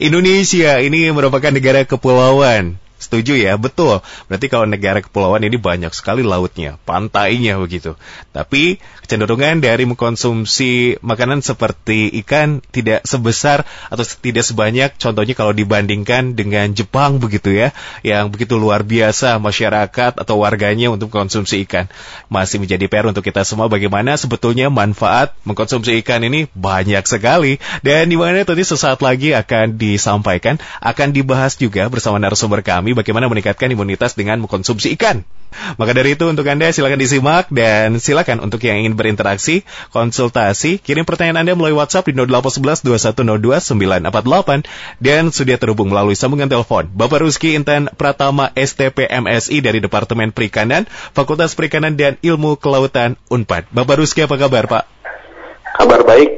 Indonesia ini merupakan negara kepulauan. Setuju ya? Betul. Berarti kalau negara kepulauan ini banyak sekali lautnya, pantainya begitu. Tapi kecenderungan dari mengkonsumsi makanan seperti ikan tidak sebesar atau tidak sebanyak contohnya kalau dibandingkan dengan Jepang begitu ya, yang begitu luar biasa masyarakat atau warganya untuk mengkonsumsi ikan. Masih menjadi PR untuk kita semua bagaimana sebetulnya manfaat mengkonsumsi ikan ini banyak sekali dan di mana tadi sesaat lagi akan disampaikan, akan dibahas juga bersama narasumber kami kami bagaimana meningkatkan imunitas dengan mengkonsumsi ikan. Maka dari itu untuk Anda silakan disimak dan silakan untuk yang ingin berinteraksi, konsultasi, kirim pertanyaan Anda melalui WhatsApp di 0811 2102 948 dan sudah terhubung melalui sambungan telepon Bapak Ruski Intan Pratama STP MSI dari Departemen Perikanan, Fakultas Perikanan dan Ilmu Kelautan Unpad. Bapak Ruski apa kabar Pak? Kabar baik,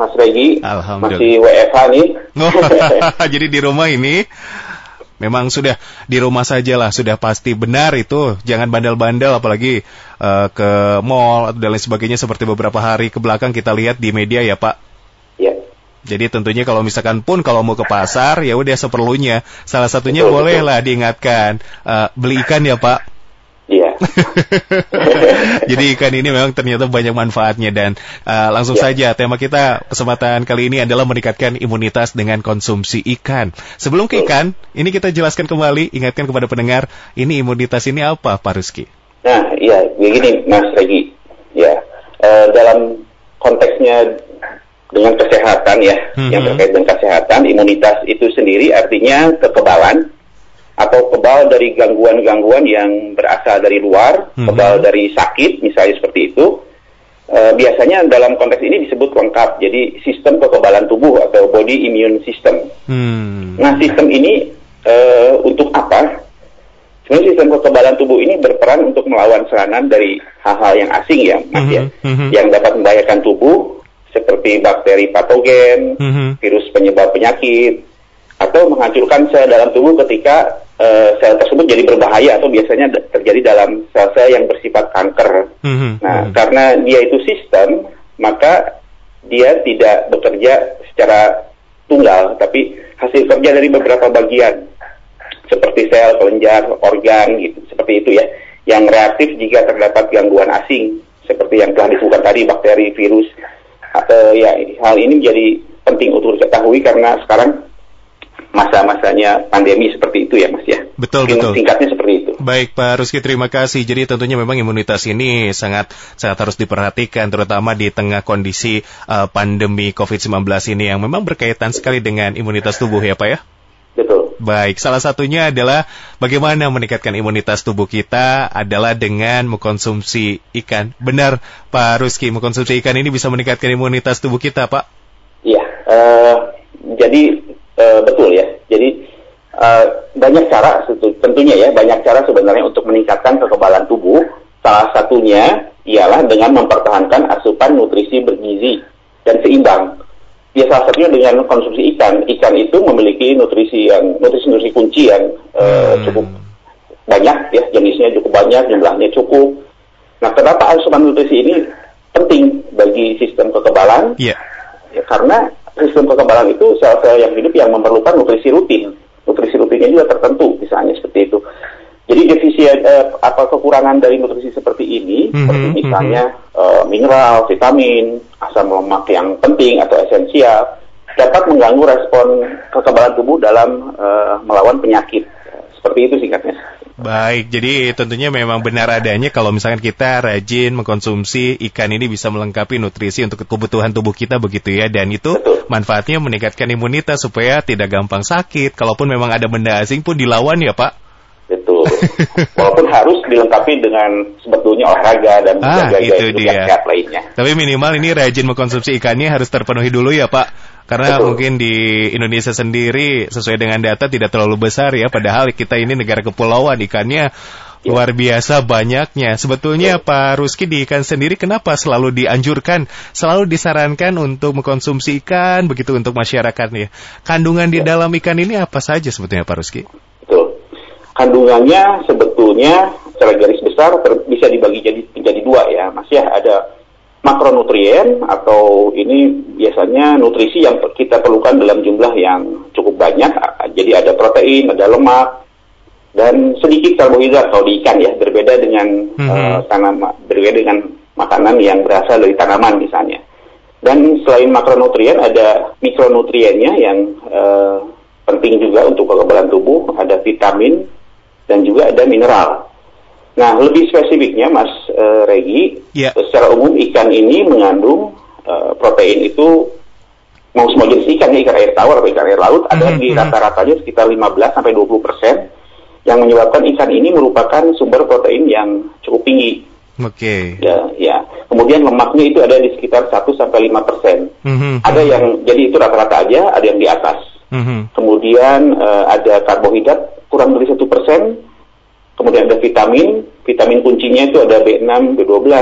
Mas Regi. Alhamdulillah. Masih WFH nih. Oh, jadi di rumah ini memang sudah di rumah saja lah sudah pasti benar itu jangan bandel-bandel apalagi uh, ke mall dan lain sebagainya seperti beberapa hari ke belakang kita lihat di media ya Pak. Ya. Jadi tentunya kalau misalkan pun kalau mau ke pasar ya udah seperlunya. Salah satunya betul, bolehlah diingatkan uh, beli ikan ya Pak. Iya. Jadi ikan ini memang ternyata banyak manfaatnya dan uh, langsung ya. saja tema kita kesempatan kali ini adalah meningkatkan imunitas dengan konsumsi ikan. Sebelum ke ikan, ini kita jelaskan kembali, ingatkan kepada pendengar, ini imunitas ini apa, Pak Rizky? Nah, iya, begini Mas Regi. Ya, uh, dalam konteksnya dengan kesehatan ya, mm-hmm. yang terkait dengan kesehatan, imunitas itu sendiri artinya kekebalan atau kebal dari gangguan-gangguan yang berasal dari luar, hmm. kebal dari sakit, misalnya seperti itu. Uh, biasanya dalam konteks ini disebut lengkap, jadi sistem kekebalan tubuh atau body immune system. Hmm. Nah, sistem ini uh, untuk apa? Sebenarnya sistem kekebalan tubuh ini berperan untuk melawan serangan dari hal-hal yang asing ya, Mas ya, hmm. hmm. yang dapat membahayakan tubuh seperti bakteri patogen, hmm. virus penyebab penyakit, atau menghancurkan sel dalam tubuh ketika uh, sel tersebut jadi berbahaya atau biasanya terjadi dalam sel-sel yang bersifat kanker. Mm-hmm. Nah, mm-hmm. karena dia itu sistem, maka dia tidak bekerja secara tunggal, tapi hasil kerja dari beberapa bagian seperti sel, kelenjar, organ, gitu, seperti itu ya, yang reaktif jika terdapat gangguan asing seperti yang telah disebutkan tadi bakteri, virus. Uh, ya, hal ini menjadi penting untuk diketahui karena sekarang masa-masanya pandemi seperti itu ya Mas ya. Betul Mungkin betul. Singkatnya seperti itu. Baik Pak Ruski terima kasih. Jadi tentunya memang imunitas ini sangat sangat harus diperhatikan terutama di tengah kondisi uh, pandemi COVID-19 ini yang memang berkaitan sekali dengan imunitas tubuh ya Pak ya. Betul. Baik, salah satunya adalah bagaimana meningkatkan imunitas tubuh kita adalah dengan mengkonsumsi ikan. Benar Pak Ruski, mengkonsumsi ikan ini bisa meningkatkan imunitas tubuh kita Pak? Iya, uh, jadi uh, betul ya. Jadi uh, banyak cara tentunya ya banyak cara sebenarnya untuk meningkatkan kekebalan tubuh. Salah satunya ialah dengan mempertahankan asupan nutrisi bergizi dan seimbang. Ya salah satunya dengan konsumsi ikan. Ikan itu memiliki nutrisi yang nutrisi-nutrisi kunci yang uh, cukup banyak ya jenisnya cukup banyak jumlahnya cukup. Nah kenapa asupan nutrisi ini penting bagi sistem kekebalan? Yeah. Ya, karena sistem kekebalan itu sel-sel yang hidup yang memerlukan nutrisi rutin. Nutrisi rutinnya juga tertentu, misalnya seperti itu. Jadi defisien eh, apa kekurangan dari nutrisi seperti ini, mm-hmm, seperti misalnya mm-hmm. eh, mineral, vitamin, asam lemak yang penting atau esensial, dapat mengganggu respon kekebalan tubuh dalam eh, melawan penyakit. Seperti itu singkatnya. Baik, jadi tentunya memang benar adanya kalau misalkan kita rajin mengkonsumsi ikan ini bisa melengkapi nutrisi untuk kebutuhan tubuh kita begitu ya dan itu Betul. manfaatnya meningkatkan imunitas supaya tidak gampang sakit. Kalaupun memang ada benda asing pun dilawan ya Pak. Betul. Walaupun harus dilengkapi dengan sebetulnya olahraga dan ah, itu dia. sehat lainnya. Tapi minimal ini rajin mengkonsumsi ikannya harus terpenuhi dulu ya Pak. Karena Betul. mungkin di Indonesia sendiri sesuai dengan data tidak terlalu besar ya, padahal kita ini negara kepulauan ikannya ya. luar biasa banyaknya. Sebetulnya ya. Pak Ruski di ikan sendiri kenapa selalu dianjurkan, selalu disarankan untuk mengkonsumsi ikan begitu untuk masyarakat ya. Kandungan di ya. dalam ikan ini apa saja sebetulnya Pak Ruski? Betul. Kandungannya sebetulnya secara garis besar bisa dibagi jadi menjadi dua ya, Mas ya. Ada makronutrien atau ini biasanya nutrisi yang kita perlukan dalam jumlah yang cukup banyak. Jadi ada protein, ada lemak, dan sedikit karbohidrat kalau di ikan ya. Berbeda dengan mm-hmm. uh, tanam, berbeda dengan makanan yang berasal dari tanaman misalnya. Dan selain makronutrien ada mikronutriennya yang uh, penting juga untuk kekebalan tubuh. Ada vitamin dan juga ada mineral. Nah, lebih spesifiknya, Mas uh, Regi, yeah. secara umum ikan ini mengandung uh, protein itu mau semua jenis ikan, ya, ikan air tawar atau ikan air laut, mm -hmm. ada mhm, di mhm. rata-ratanya sekitar 15 sampai 20 persen, yang menyebabkan ikan ini merupakan sumber protein yang cukup tinggi. Oke. Okay. Ya, ya. Kemudian lemaknya itu ada di sekitar 1 sampai 5 persen. Mm -hmm. Ada yang jadi itu rata-rata aja, ada yang di atas. Mm -hmm. Kemudian uh, ada karbohidrat kurang dari satu persen, Kemudian ada vitamin, vitamin kuncinya itu ada B6, B12,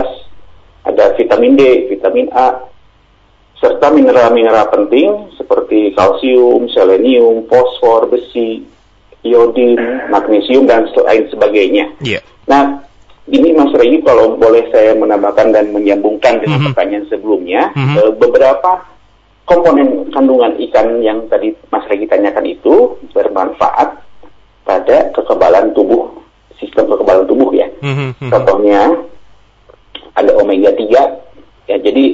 ada vitamin D, vitamin A, serta mineral-mineral penting seperti kalsium, selenium, fosfor, besi, iodin, magnesium dan lain sebagainya. Yeah. Nah, ini Mas Regi kalau boleh saya menambahkan dan menyambungkan dengan mm -hmm. pertanyaan sebelumnya, mm -hmm. beberapa komponen kandungan ikan yang tadi Mas Regi tanyakan itu bermanfaat pada kekebalan tubuh sistem kekebalan tubuh ya. Mm-hmm. Contohnya ada omega 3 ya jadi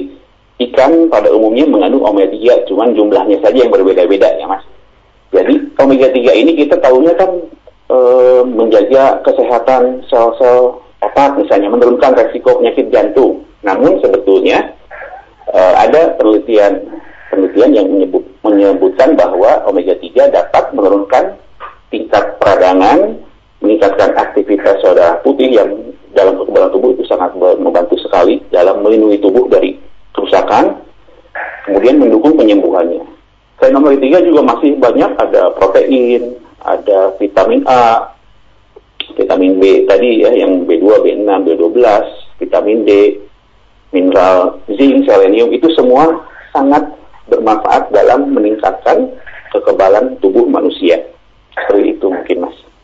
ikan pada umumnya mengandung omega 3 cuman jumlahnya saja yang berbeda-beda ya Mas. Jadi omega 3 ini kita tahunya kan e, menjaga kesehatan sel-sel otak misalnya menurunkan resiko penyakit jantung. Namun sebetulnya e, ada penelitian penelitian yang menyebut menyebutkan bahwa omega 3 dapat menurunkan tingkat peradangan meningkatkan aktivitas saudara putih yang dalam kekebalan tubuh itu sangat membantu sekali dalam melindungi tubuh dari kerusakan, kemudian mendukung penyembuhannya. Selain nomor tiga juga masih banyak ada protein, ada vitamin A, vitamin B tadi ya yang B2, B6, B12, vitamin D, mineral zinc, selenium itu semua sangat bermanfaat dalam meningkatkan kekebalan tubuh manusia. Seperti itu.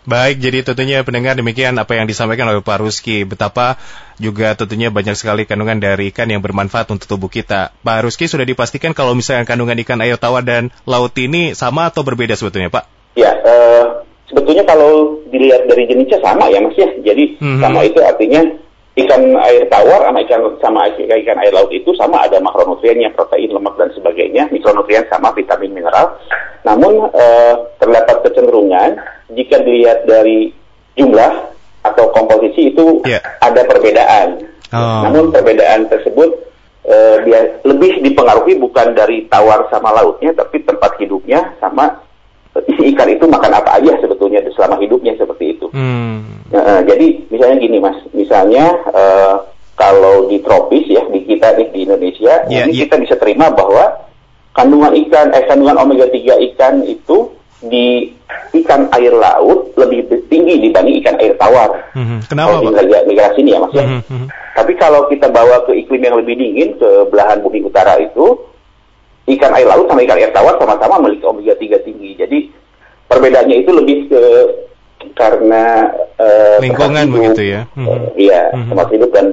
Baik, jadi tentunya pendengar demikian apa yang disampaikan oleh Pak Ruski. Betapa juga tentunya banyak sekali kandungan dari ikan yang bermanfaat untuk tubuh kita. Pak Ruski sudah dipastikan kalau misalnya kandungan ikan air tawar dan laut ini sama atau berbeda sebetulnya, Pak? Ya, uh, sebetulnya kalau dilihat dari jenisnya sama ya, Mas ya. Jadi mm -hmm. sama itu artinya ikan air tawar sama ikan sama ikan air laut itu sama ada makronutriennya protein lemak dan sebagainya mikronutrien sama vitamin mineral namun eh, terdapat kecenderungan jika dilihat dari jumlah atau komposisi itu yeah. ada perbedaan oh. namun perbedaan tersebut eh, dia lebih dipengaruhi bukan dari tawar sama lautnya tapi tempat hidupnya sama isi ikan itu makan apa aja sebetulnya selama hidupnya seperti itu. Hmm. Uh, jadi misalnya gini mas, misalnya uh, kalau di tropis ya di kita nih di Indonesia, yeah, ini yeah. kita bisa terima bahwa kandungan ikan, eh kandungan omega 3 ikan itu di ikan air laut lebih tinggi dibanding ikan air tawar. Mm-hmm. Kenapa? Kalau di negara sini ya mas ya. Mm-hmm. Tapi kalau kita bawa ke iklim yang lebih dingin ke belahan bumi utara itu ikan air laut sama ikan air tawar sama-sama memiliki omega 3 tinggi. Jadi perbedaannya itu lebih ke karena uh, lingkungan hidup, begitu ya. Uh, iya, hmm. tempat hidup dan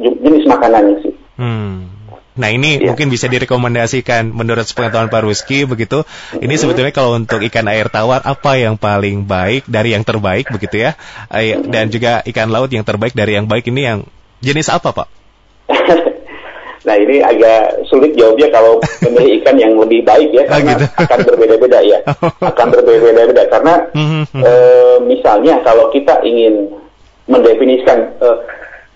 jenis makanannya sih. Hmm. Nah ini ya. mungkin bisa direkomendasikan menurut pengetahuan Pak Ruski begitu. Ini hmm. sebetulnya kalau untuk ikan air tawar apa yang paling baik dari yang terbaik begitu ya? Dan juga ikan laut yang terbaik dari yang baik ini yang jenis apa Pak? Nah ini agak sulit jawabnya kalau memilih ikan yang lebih baik ya ah, karena gitu. akan berbeda-beda ya, akan berbeda-beda karena e, misalnya kalau kita ingin mendefinisikan e,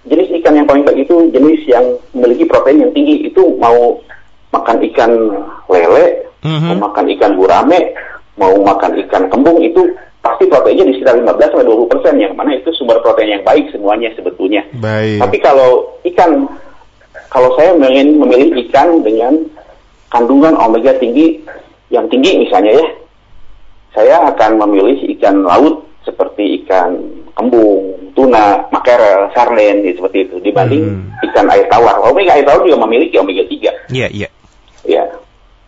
jenis ikan yang paling baik itu jenis yang memiliki protein yang tinggi itu mau makan ikan lele, mm-hmm. mau makan ikan gurame, mau makan ikan kembung itu pasti proteinnya di sekitar 15 sampai 20 persen yang mana itu sumber protein yang baik semuanya sebetulnya. Baik. Tapi kalau ikan kalau saya ingin memilih ikan dengan kandungan omega tinggi yang tinggi misalnya ya, saya akan memilih ikan laut seperti ikan kembung, tuna, makrel, sarden gitu, seperti itu dibanding hmm. ikan air tawar. Omega air tawar juga memiliki omega 3. Iya, yeah, iya. Yeah. Ya,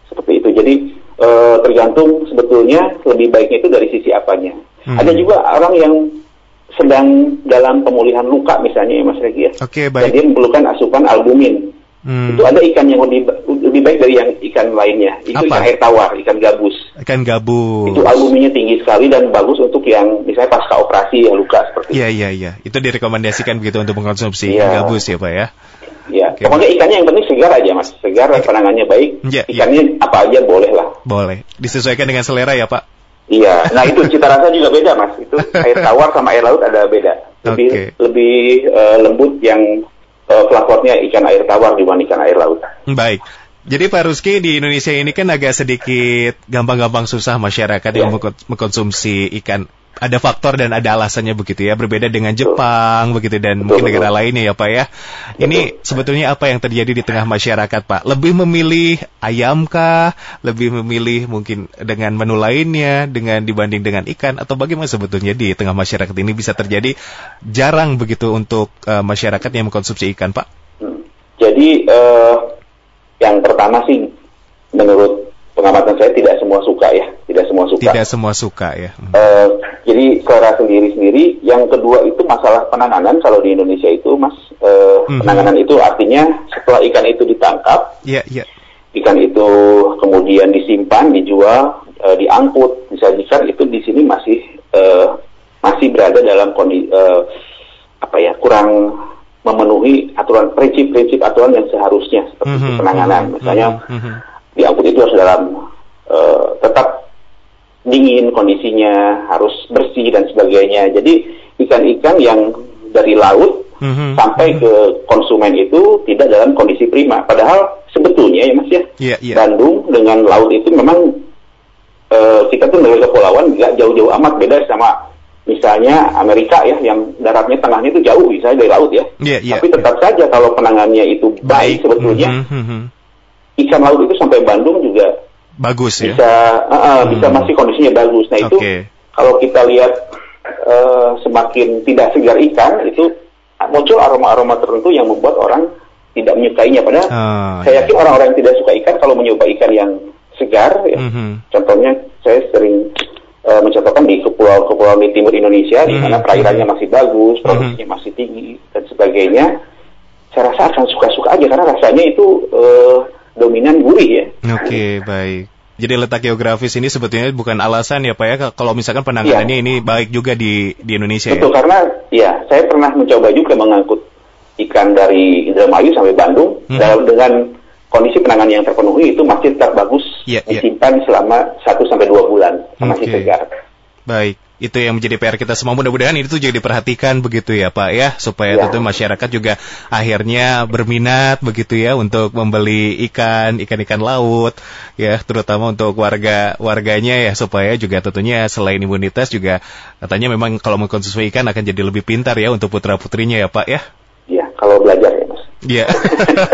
seperti itu. Jadi e, tergantung sebetulnya lebih baiknya itu dari sisi apanya. Hmm. Ada juga orang yang sedang dalam pemulihan luka misalnya ya Mas Regi ya. Oke, okay, baik. Dan dia memerlukan asupan albumin. hmm. itu ada ikan yang lebih lebih baik dari yang ikan lainnya. Itu Apa? ikan air tawar, ikan gabus. Ikan gabus. Itu albuminnya tinggi sekali dan bagus untuk yang misalnya pasca operasi yang luka seperti itu. Iya iya iya. Itu direkomendasikan begitu untuk mengkonsumsi ya. ikan gabus ya Pak ya. Ya, okay. pokoknya ikannya yang penting segar aja mas, segar dan penanganannya baik. Ya, ikannya ya. apa aja boleh lah. Boleh, disesuaikan dengan selera ya Pak. Iya, nah itu cita rasa juga beda mas. Itu air tawar sama air laut ada beda. Lebih okay. lebih uh, lembut yang uh, flavornya ikan air tawar dibanding ikan air laut. Baik. Jadi Pak Ruski di Indonesia ini kan agak sedikit gampang-gampang susah masyarakat yeah. yang iya. mengkonsumsi ikan ada faktor dan ada alasannya begitu ya berbeda dengan Jepang begitu dan betul, mungkin negara betul. lainnya ya Pak ya. Ini betul. sebetulnya apa yang terjadi di tengah masyarakat Pak? Lebih memilih ayam kah? Lebih memilih mungkin dengan menu lainnya dengan dibanding dengan ikan atau bagaimana sebetulnya di tengah masyarakat ini bisa terjadi jarang begitu untuk uh, masyarakat yang mengkonsumsi ikan Pak? Hmm. Jadi uh, yang pertama sih menurut pengamatan saya tidak semua suka ya, tidak semua suka. Tidak semua suka ya. Uh, jadi secara sendiri-sendiri. Yang kedua itu masalah penanganan kalau di Indonesia itu, mas, uh, mm-hmm. penanganan itu artinya setelah ikan itu ditangkap, yeah, yeah. ikan itu kemudian disimpan, dijual, uh, diangkut, disajikan itu di sini masih uh, masih berada dalam kondisi uh, apa ya kurang memenuhi aturan prinsip-prinsip aturan yang seharusnya seperti mm-hmm. penanganan, misalnya. Mm-hmm diangkut itu harus dalam uh, tetap dingin kondisinya, harus bersih dan sebagainya. Jadi ikan-ikan yang dari laut mm-hmm. sampai mm-hmm. ke konsumen itu tidak dalam kondisi prima. Padahal sebetulnya ya mas ya, yeah, yeah. Bandung dengan laut itu memang uh, kita tuh dari kepulauan nggak jauh-jauh amat beda sama misalnya Amerika ya yang daratnya tengahnya itu jauh misalnya dari laut ya. Yeah, yeah, Tapi tetap yeah. saja kalau penanganannya itu baik, baik sebetulnya. Mm-hmm ikan laut itu sampai Bandung juga bagus ya bisa uh, uh, hmm. bisa masih kondisinya bagus nah itu okay. kalau kita lihat uh, semakin tidak segar ikan itu muncul aroma-aroma tertentu yang membuat orang tidak menyukainya padahal oh, saya yakin orang-orang yang tidak suka ikan kalau mencoba ikan yang segar ya, mm-hmm. contohnya saya sering uh, mencontohkan di kepulauan-kepulauan di timur Indonesia mm-hmm. di mana perairannya masih bagus, produksinya mm-hmm. masih tinggi dan sebagainya. Saya rasa akan suka-suka aja karena rasanya itu uh, dominan gurih ya. Oke, okay, baik. Jadi letak geografis ini sebetulnya bukan alasan ya Pak ya kalau misalkan penanganannya ya. ini baik juga di di Indonesia Betul, ya. karena ya saya pernah mencoba juga mengangkut ikan dari Indramayu sampai Bandung hmm. dalam dengan kondisi penanganan yang terpenuhi itu masih tetap bagus ya, disimpan ya. selama 1 sampai dua bulan masih okay. segar. Baik itu yang menjadi PR kita semua mudah-mudahan itu juga diperhatikan begitu ya Pak ya supaya ya. tentu masyarakat juga akhirnya berminat begitu ya untuk membeli ikan ikan-ikan laut ya terutama untuk warga warganya ya supaya juga tentunya selain imunitas juga katanya memang kalau mengkonsumsi ikan akan jadi lebih pintar ya untuk putra putrinya ya Pak ya. Iya kalau belajar ya. Iya,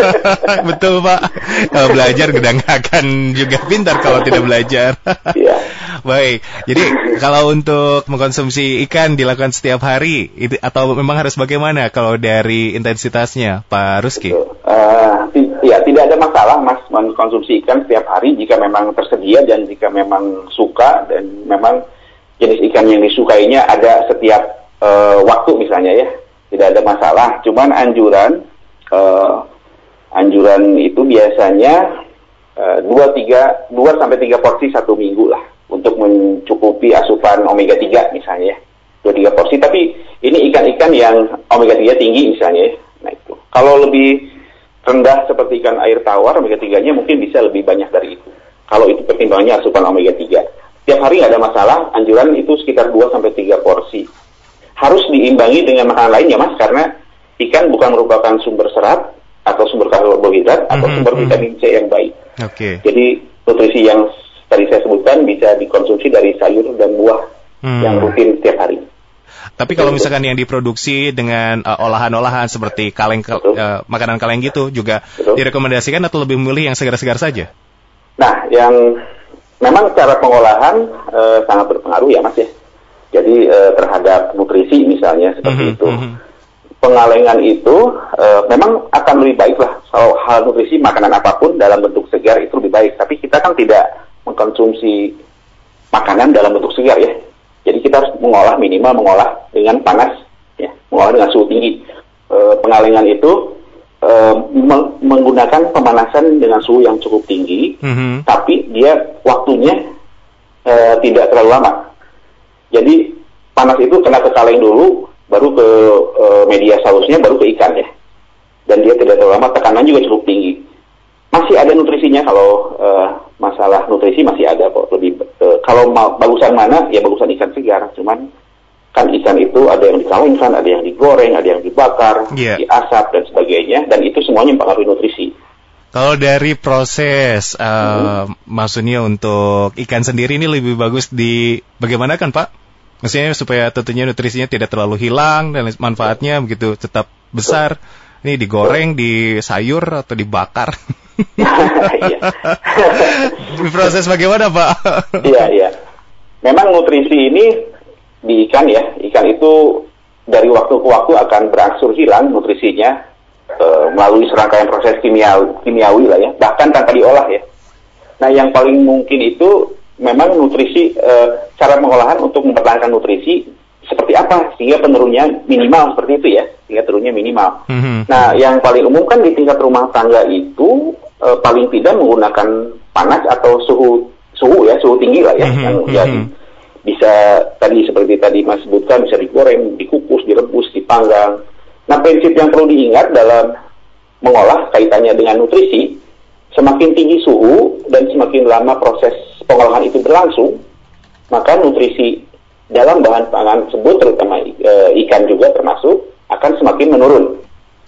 betul Pak. Kalau belajar gedang akan juga pintar kalau tidak belajar. Iya. Baik, jadi kalau untuk mengkonsumsi ikan dilakukan setiap hari, itu, atau memang harus bagaimana kalau dari intensitasnya, Pak Ruski? Uh, ya, tidak ada masalah Mas mengkonsumsi ikan setiap hari jika memang tersedia dan jika memang suka dan memang jenis ikan yang disukainya ada setiap uh, waktu misalnya ya, tidak ada masalah. Cuman anjuran uh, anjuran itu biasanya uh, dua tiga dua sampai tiga porsi satu minggu lah untuk mencukupi asupan omega 3 misalnya ya. dua tiga porsi. Tapi ini ikan-ikan yang omega 3 tinggi misalnya ya. nah itu. Kalau lebih rendah seperti ikan air tawar omega 3 nya mungkin bisa lebih banyak dari itu. Kalau itu pertimbangannya asupan omega 3 tiap hari nggak ada masalah anjuran itu sekitar 2 sampai tiga porsi. Harus diimbangi dengan makanan lain ya mas karena ikan bukan merupakan sumber serat atau sumber karbohidrat atau mm-hmm, sumber vitamin C yang baik. Oke. Okay. Jadi nutrisi yang tadi saya sebutkan bisa dikonsumsi dari sayur dan buah hmm. yang rutin setiap hari. Tapi kalau misalkan yang diproduksi dengan uh, olahan-olahan seperti kaleng uh, makanan kaleng gitu juga Betul. direkomendasikan atau lebih memilih yang segar-segar saja? Nah, yang memang cara pengolahan uh, sangat berpengaruh ya Mas ya. Jadi uh, terhadap nutrisi misalnya seperti mm -hmm, itu. Mm -hmm pengalengan itu e, memang akan lebih baik lah. Kalau hal nutrisi makanan apa pun dalam bentuk segar itu lebih baik. Tapi kita kan tidak mengkonsumsi makanan dalam bentuk segar ya. Jadi kita harus mengolah minimal mengolah dengan panas ya. Mengolah dengan suhu tinggi. E, pengalengan itu e, uh, menggunakan pemanasan dengan suhu yang cukup tinggi, mm-hmm. tapi dia waktunya uh, tidak terlalu lama. Jadi panas itu kena ke kaleng dulu, baru ke uh, media sausnya, baru ke ikan ya. Dan dia tidak terlalu lama, tekanan juga cukup tinggi. Masih ada nutrisinya kalau uh, masalah nutrisi masih ada kok. Lebih uh, kalau ma- bagusan mana ya bagusan ikan segar, cuman kan ikan itu ada yang dikalengkan, ada yang digoreng, ada yang dibakar, yeah. diasap dan sebagainya, dan itu semuanya mempengaruhi nutrisi. Kalau dari proses, uh, hmm. maksudnya untuk ikan sendiri ini lebih bagus di bagaimana kan Pak? Maksudnya supaya tentunya nutrisinya tidak terlalu hilang dan manfaatnya begitu tetap besar. Ini digoreng, di sayur atau dibakar? Iya. di proses bagaimana Pak? Iya iya. Memang nutrisi ini di ikan ya, ikan itu dari waktu ke waktu akan berangsur hilang nutrisinya e, melalui serangkaian proses kimia, kimiawi lah ya, bahkan tanpa diolah ya. Nah yang paling mungkin itu memang nutrisi e, cara pengolahan untuk mempertahankan nutrisi seperti apa sehingga penurunnya minimal seperti itu ya, sehingga turunnya minimal. Mm-hmm. Nah yang paling umum kan di tingkat rumah tangga itu e, paling tidak menggunakan panas atau suhu suhu ya suhu tinggi lah ya mm-hmm. yang jadi bisa tadi seperti tadi Mas sebutkan bisa digoreng, dikukus, direbus, dipanggang. Nah prinsip yang perlu diingat dalam mengolah kaitannya dengan nutrisi, semakin tinggi suhu dan semakin lama proses pengolahan itu berlangsung, maka nutrisi dalam bahan pangan tersebut terutama e, ikan juga termasuk akan semakin menurun.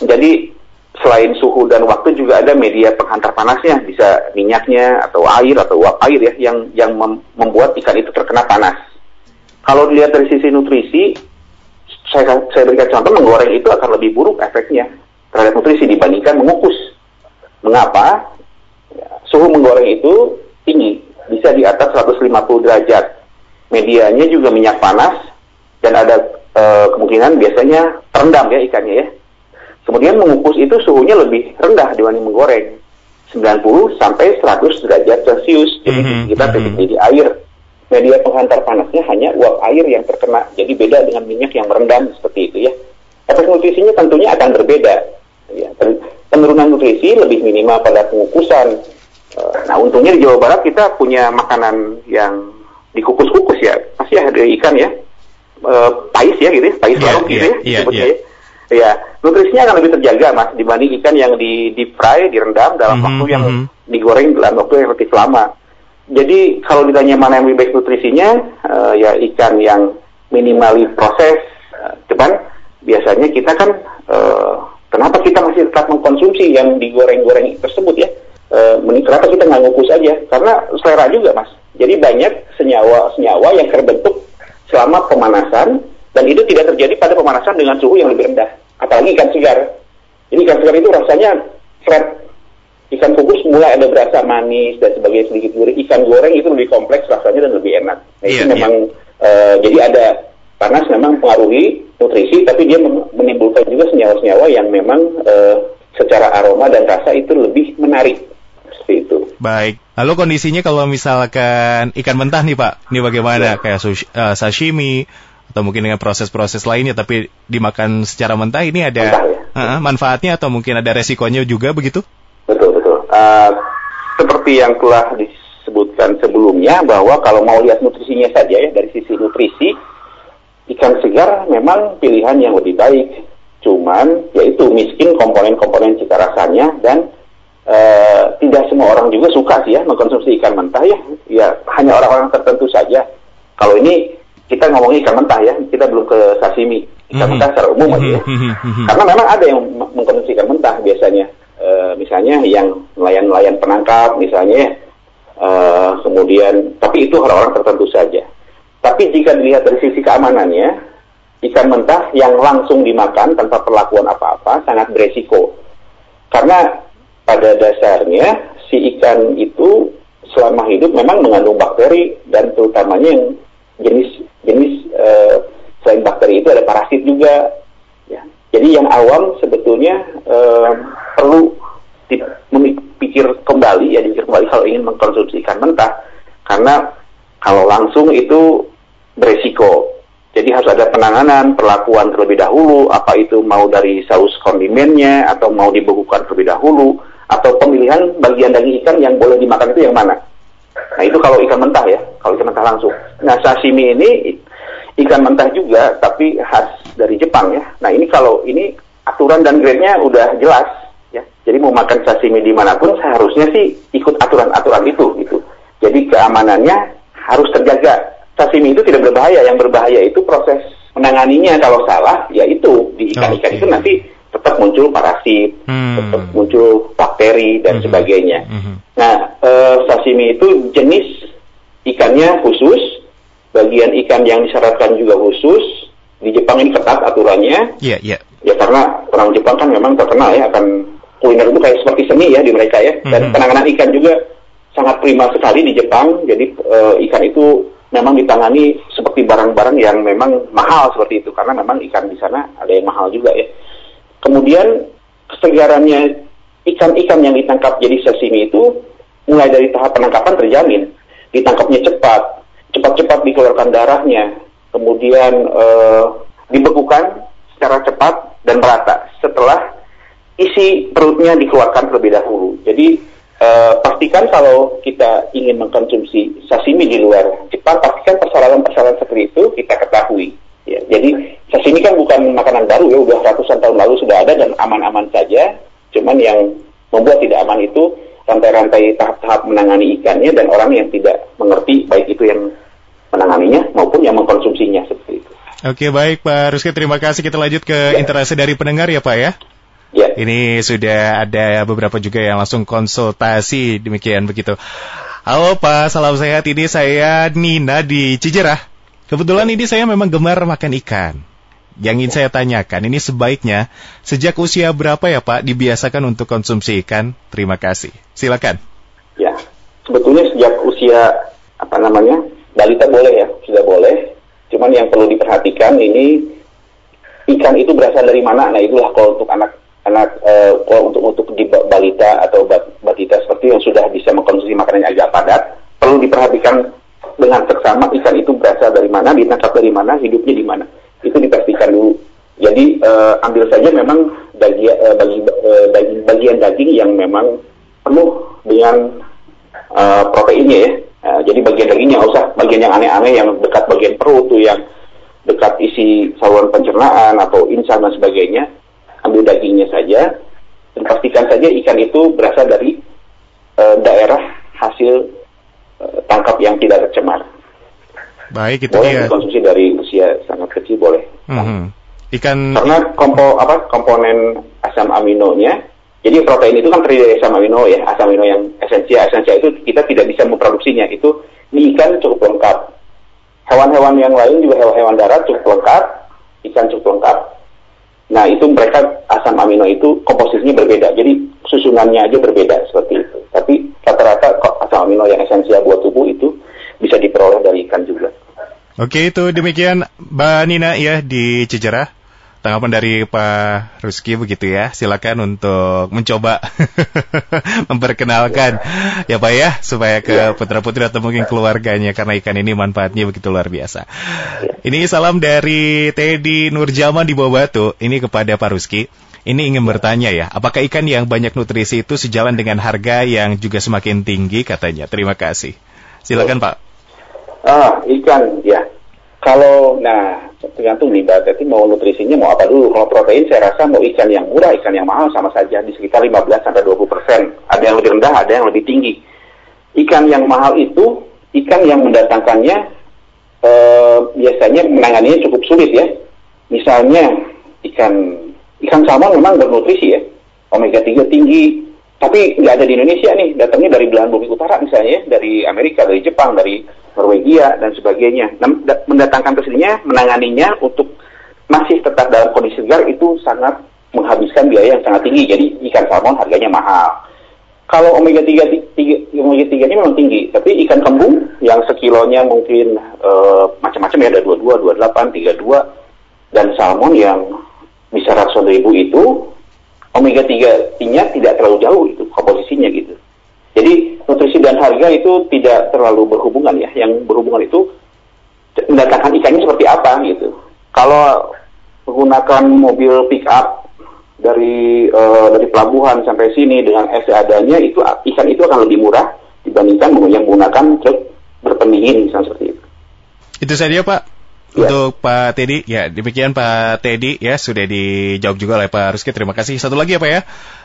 Jadi selain suhu dan waktu juga ada media penghantar panasnya, bisa minyaknya atau air atau uap air ya yang yang mem membuat ikan itu terkena panas. Kalau dilihat dari sisi nutrisi, saya, saya berikan contoh menggoreng itu akan lebih buruk efeknya terhadap nutrisi dibandingkan mengukus. Mengapa? Ya, suhu menggoreng itu tinggi, bisa di atas 150 derajat. Medianya juga minyak panas dan ada e, kemungkinan biasanya terendam ya ikannya ya. Kemudian mengukus itu suhunya lebih rendah dibanding menggoreng. 90 sampai 100 derajat Celcius. Jadi mm -hmm. kita titik mm -hmm. di air media penghantar panasnya hanya uap air yang terkena. Jadi beda dengan minyak yang merendam seperti itu ya. Efek nutrisinya tentunya akan berbeda. Ya, penurunan nutrisi lebih minimal pada pengukusan. Nah, untungnya di Jawa Barat kita punya makanan yang dikukus-kukus ya. Masih ada ikan ya. E, pais ya gitu, ya. pais yeah, yeah, gitu ya. Yeah, yeah. ya. Ya, nutrisinya akan lebih terjaga mas dibanding ikan yang di di fry, direndam dalam mm -hmm, waktu yang mm -hmm. digoreng dalam waktu yang relatif lama. Jadi kalau ditanya mana yang lebih baik nutrisinya, uh, ya ikan yang minimali proses. Uh, cuman biasanya kita kan, uh, kenapa kita masih tetap mengkonsumsi yang digoreng-goreng tersebut ya? Uh, kenapa kita nggak ngukus aja? Karena selera juga mas. Jadi banyak senyawa-senyawa yang terbentuk selama pemanasan dan itu tidak terjadi pada pemanasan dengan suhu yang lebih rendah. Apalagi ikan segar. Jadi ikan segar itu rasanya flat ikan kukus mulai ada berasa manis dan sebagainya sedikit gurih. Ikan goreng itu lebih kompleks rasanya dan lebih enak. Nah, itu yeah, memang uh, jadi ada panas memang pengaruhi nutrisi, tapi dia menimbulkan juga senyawa-senyawa yang memang uh, secara aroma dan rasa itu lebih menarik. Baik. Lalu kondisinya kalau misalkan ikan mentah nih Pak, ini bagaimana? Yeah. Kayak sushi, uh, sashimi atau mungkin dengan proses-proses lainnya, tapi dimakan secara mentah ini ada mentah, ya? uh, manfaatnya atau mungkin ada resikonya juga begitu? Betul betul. Uh, seperti yang telah disebutkan sebelumnya bahwa kalau mau lihat nutrisinya saja ya dari sisi nutrisi ikan segar memang pilihan yang lebih baik. Cuman yaitu miskin komponen-komponen cita rasanya dan uh, tidak semua orang juga suka sih ya mengkonsumsi ikan mentah ya. Ya hanya orang-orang tertentu saja. Kalau ini kita ngomongin ikan mentah ya, kita belum ke sashimi. Ikan mm -hmm. mentah secara umum aja ya. Mhm, mhm. Karena memang ada yang mengkonsumsi ikan mentah biasanya e, misalnya yang nelayan-nelayan penangkap misalnya e, kemudian tapi itu orang-orang tertentu saja tapi jika dilihat dari sisi keamanannya ikan mentah yang langsung dimakan tanpa perlakuan apa-apa sangat beresiko karena pada dasarnya si ikan itu selama hidup memang mengandung bakteri dan terutamanya yang jenis jenis e, selain bakteri itu ada parasit juga. Ya. Jadi yang awam sebetulnya eh, perlu dipikir kembali ya dipikir kembali kalau ingin mengkonsumsi ikan mentah. Karena kalau langsung itu beresiko. Jadi harus ada penanganan, perlakuan terlebih dahulu, apa itu mau dari saus kondimennya, atau mau dibekukan terlebih dahulu, atau pemilihan bagian daging ikan yang boleh dimakan itu yang mana. Nah itu kalau ikan mentah ya, kalau ikan mentah langsung. Nah sashimi ini ikan mentah juga, tapi khas dari Jepang ya. Nah ini kalau ini aturan dan grade-nya udah jelas ya. Jadi mau makan sashimi di mana pun seharusnya sih ikut aturan-aturan itu gitu. Jadi keamanannya harus terjaga sashimi itu tidak berbahaya. Yang berbahaya itu proses menanganinya kalau salah, yaitu di ikan-ikan okay. itu nanti tetap muncul parasit, hmm. tetap muncul bakteri dan hmm. sebagainya. Hmm. Nah, e, sashimi itu jenis ikannya khusus, bagian ikan yang disyaratkan juga khusus. Di Jepang ini ketat aturannya. Iya, yeah, iya. Yeah. Ya karena orang Jepang kan memang terkenal ya akan kuliner itu kayak seperti seni ya di mereka ya. Dan hmm. penanganan ikan juga sangat prima sekali di Jepang. Jadi e, ikan itu memang ditangani seperti barang-barang yang memang mahal seperti itu karena memang ikan di sana ada yang mahal juga ya. Kemudian kesegarannya ikan-ikan yang ditangkap jadi sashimi itu mulai dari tahap penangkapan terjamin. Ditangkapnya cepat, cepat-cepat dikeluarkan darahnya, kemudian eh, dibekukan secara cepat dan merata setelah isi perutnya dikeluarkan terlebih dahulu. Jadi Uh, pastikan kalau kita ingin mengkonsumsi sashimi di luar Jepang, pastikan persyaratan-persyaratan seperti itu kita ketahui. Ya, jadi sashimi kan bukan makanan baru ya, udah ratusan tahun lalu sudah ada dan aman-aman saja. Cuman yang membuat tidak aman itu rantai-rantai tahap-tahap menangani ikannya dan orang yang tidak mengerti baik itu yang menanganinya maupun yang mengkonsumsinya seperti itu. Oke baik Pak Ruski, terima kasih. Kita lanjut ke ya. interaksi dari pendengar ya Pak ya. Ya. Ini sudah ada beberapa juga yang langsung konsultasi demikian begitu. Halo Pak, salam sehat. Ini saya Nina di Cijerah. Kebetulan ini saya memang gemar makan ikan. Yang ingin saya tanyakan, ini sebaiknya sejak usia berapa ya Pak dibiasakan untuk konsumsi ikan? Terima kasih. Silakan. Ya, sebetulnya sejak usia apa namanya balita boleh ya, sudah boleh. Cuman yang perlu diperhatikan ini ikan itu berasal dari mana? Nah itulah kalau untuk anak anak uh, untuk untuk di balita atau batita seperti yang sudah bisa mengkonsumsi makanan yang agak padat perlu diperhatikan dengan seksama ikan itu berasal dari mana, ditangkap dari mana, hidupnya di mana. Itu dipastikan dulu. Jadi uh, ambil saja memang daging, uh, bagi, uh, daging, bagian daging yang memang penuh dengan uh, proteinnya ya. Uh, jadi bagian dagingnya usah bagian yang aneh-aneh yang dekat bagian perut tuh yang dekat isi saluran pencernaan atau insang dan sebagainya ambil dagingnya saja dan pastikan saja ikan itu berasal dari uh, daerah hasil tangkap yang tidak tercemar. Baik, itu boleh dia. dikonsumsi dari usia sangat kecil boleh. Mm -hmm. Ikan karena kompo apa komponen asam aminonya jadi protein itu kan terdiri dari asam amino ya, asam amino yang esensial. Esensial itu kita tidak bisa memproduksinya. Itu di ikan cukup lengkap. Hewan-hewan yang lain juga hewan-hewan darat cukup lengkap, ikan cukup lengkap. Nah itu mereka asam amino itu komposisinya berbeda, jadi susunannya aja berbeda seperti itu. Tapi rata-rata asam amino yang esensial buat tubuh itu bisa diperoleh dari ikan juga. Oke itu demikian Mbak Nina ya di Cijerah tanggapan dari Pak Ruski begitu ya. Silakan untuk mencoba memperkenalkan ya. ya Pak ya supaya ke ya. putra putri atau mungkin keluarganya karena ikan ini manfaatnya begitu luar biasa. Ya. Ini salam dari Teddy Nurjaman di Bawah Batu. Ini kepada Pak Ruski. Ini ingin bertanya ya, apakah ikan yang banyak nutrisi itu sejalan dengan harga yang juga semakin tinggi katanya? Terima kasih. Silakan Pak. Ah, ikan ya. Kalau nah tergantung nih Mbak Teti mau nutrisinya mau apa dulu. Kalau protein saya rasa mau ikan yang murah, ikan yang mahal sama saja di sekitar 15 sampai 20 persen. Ada yang lebih rendah, ada yang lebih tinggi. Ikan yang mahal itu ikan yang mendatangkannya eh, biasanya menanganinya cukup sulit ya. Misalnya ikan ikan salmon memang bernutrisi ya, omega 3 tinggi, tapi nggak ada di Indonesia nih, datangnya dari belahan bumi utara misalnya, dari Amerika, dari Jepang, dari Norwegia dan sebagainya. Nah, mendatangkan ke sininya, menanganinya untuk masih tetap dalam kondisi segar itu sangat menghabiskan biaya yang sangat tinggi. Jadi ikan salmon harganya mahal. Kalau omega 3, 3 omega 3 ini memang tinggi, tapi ikan kembung yang sekilonya mungkin uh, macam-macam ya. Ada 22, 28, 32 dan salmon yang bisa ratusan ribu itu omega 3-nya tidak terlalu jauh itu komposisinya gitu. Jadi nutrisi dan harga itu tidak terlalu berhubungan ya. Yang berhubungan itu mendatangkan ikan ikannya seperti apa gitu. Kalau menggunakan mobil pick up dari uh, dari pelabuhan sampai sini dengan es adanya itu ikan itu akan lebih murah dibandingkan menggunakan truk berpendingin misalnya seperti itu. Itu saja Pak. Ya. Untuk Pak Teddy, ya demikian Pak Teddy ya sudah dijawab juga oleh Pak Ruski. Terima kasih. Satu lagi ya Pak ya.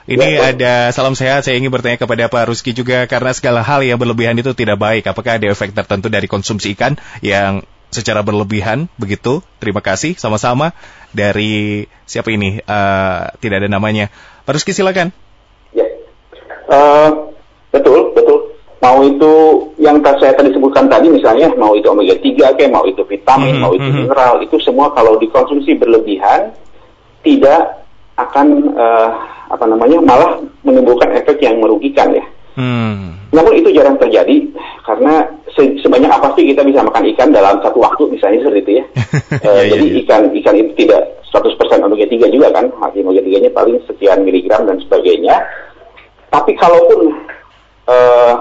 Ini ya, ada salam sehat. Saya ingin bertanya kepada Pak Ruski juga karena segala hal yang berlebihan itu tidak baik. Apakah ada efek tertentu dari konsumsi ikan yang secara berlebihan begitu? Terima kasih. Sama-sama dari siapa ini? Uh, tidak ada namanya. Pak Ruski silakan. Ya, uh, betul betul mau itu yang saya tadi sebutkan tadi misalnya mau itu omega 3 kayak mau itu vitamin, mm -hmm. mau itu mhm. mineral, itu semua kalau dikonsumsi berlebihan tidak akan uh, apa namanya malah menimbulkan efek yang merugikan ya. Hmm. Namun itu jarang terjadi karena se sebanyak apa sih kita bisa makan ikan dalam satu waktu misalnya seperti itu ya. uh, jadi ikan ikan itu tidak 100% omega 3 juga kan, omega 3-nya paling sekian miligram dan sebagainya. Tapi kalaupun uh,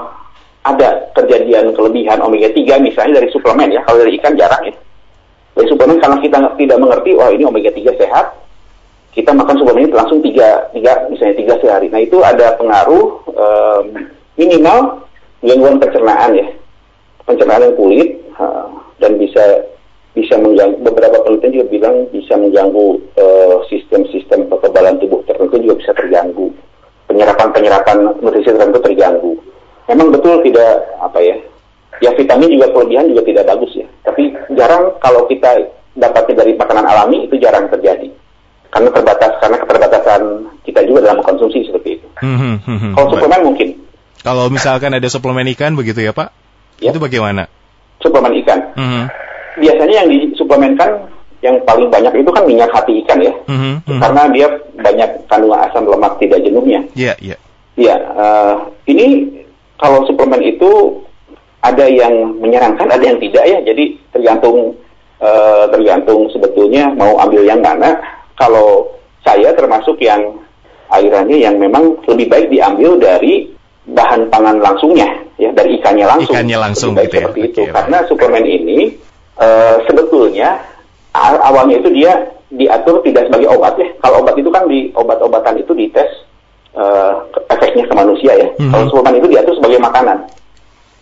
ada kejadian kelebihan omega 3 misalnya dari suplemen ya, kalau dari ikan jarang ya. Dari suplemen karena kita tidak mengerti, wah ini omega 3 sehat, kita makan suplemen itu langsung tiga, tiga misalnya tiga sehari. Nah itu ada pengaruh um, minimal gangguan pencernaan ya, pencernaan kulit uh, dan bisa bisa mengganggu beberapa penelitian juga bilang bisa mengganggu sistem-sistem uh, kekebalan tubuh tertentu juga bisa terganggu penyerapan penyerapan nutrisi tertentu terganggu memang betul tidak apa ya ya vitamin juga kelebihan juga tidak bagus ya. Tapi jarang kalau kita dapatnya dari makanan alami itu jarang terjadi. Karena terbatas karena keterbatasan kita juga dalam mengkonsumsi seperti itu. Hmm, hmm, hmm, kalau suplemen mungkin. Kalau misalkan ada suplemen ikan begitu ya pak? Ya. itu bagaimana? Suplemen ikan. Biasanya yang disuplemenkan yang paling banyak itu kan minyak hati ikan ya, mm -hmm, karena dia banyak kandungan asam lemak tidak jenuhnya. Iya, yeah, iya. Yeah. Iya, uh, ini kalau suplemen itu ada yang menyarankan, ada yang tidak ya. Jadi tergantung uh, tergantung sebetulnya mau ambil yang mana. Kalau saya termasuk yang airannya yang memang lebih baik diambil dari bahan pangan langsungnya, ya dari ikannya langsung. Ikannya langsung gitu ya. Seperti itu. Karena suplemen ini uh, sebetulnya awalnya itu dia diatur tidak sebagai obat ya. Kalau obat itu kan di obat-obatan itu dites uh, efeknya ke manusia ya. Mm-hmm. Kalau suplemen itu diatur sebagai makanan.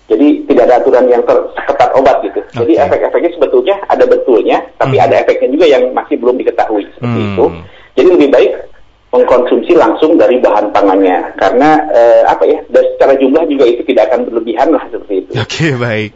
Jadi tidak ada aturan yang terketat obat gitu. Okay. Jadi efek-efeknya sebetulnya ada betulnya, tapi mm-hmm. ada efeknya juga yang masih belum diketahui seperti mm-hmm. itu. Jadi lebih baik mengkonsumsi langsung dari bahan pangannya karena eh, apa ya dan secara jumlah juga itu tidak akan berlebihan lah seperti itu. Oke okay, baik,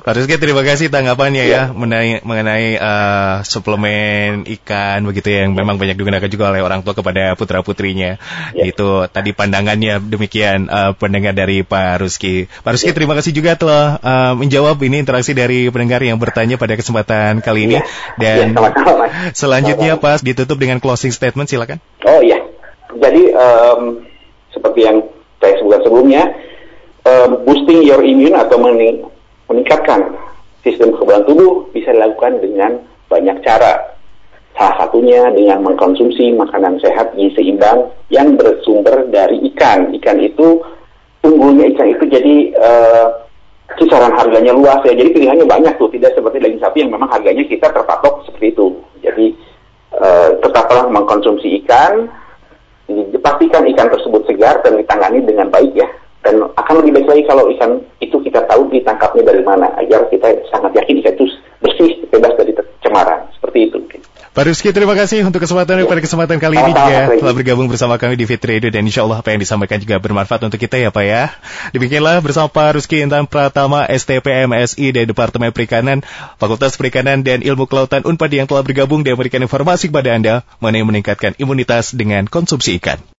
Pak Rizky terima kasih tanggapannya ya, ya mengenai mengenai uh, suplemen ikan begitu ya yang memang banyak digunakan juga oleh orang tua kepada putra putrinya. Ya. Itu tadi pandangannya demikian uh, pendengar dari Pak Rizky. Pak Rizky ya. terima kasih juga telah uh, menjawab ini interaksi dari pendengar yang bertanya pada kesempatan kali ini ya. dan sama -sama, selanjutnya Pak ditutup dengan closing statement silakan. Oh, iya, jadi um, seperti yang saya sebutkan sebelumnya, um, boosting your immune atau mening meningkatkan sistem kekebalan tubuh bisa dilakukan dengan banyak cara. Salah satunya dengan mengkonsumsi makanan sehat gizi seimbang yang bersumber dari ikan. Ikan itu tumbuhnya ikan itu jadi uh, kisaran harganya luas ya. Jadi pilihannya banyak tuh, tidak seperti daging sapi yang memang harganya kita terpatok seperti itu. Jadi Eh, tetaplah mengkonsumsi ikan, dipastikan ikan tersebut segar dan ditangani dengan baik ya. Dan akan lebih baik lagi kalau ikan itu kita tahu ditangkapnya dari mana, agar kita sangat yakin ikan itu bersih, bebas dari cemaran. Seperti itu. Pak Rizky, terima kasih untuk kesempatan ya. pada kesempatan kali ini juga telah bergabung bersama kami di Fitri Edu dan insya Allah apa yang disampaikan juga bermanfaat untuk kita ya Pak ya. Demikianlah bersama Pak Rizky Intan Pratama STP MSI dari Departemen Perikanan, Fakultas Perikanan dan Ilmu Kelautan UNPAD yang telah bergabung dan memberikan informasi kepada Anda mengenai meningkatkan imunitas dengan konsumsi ikan.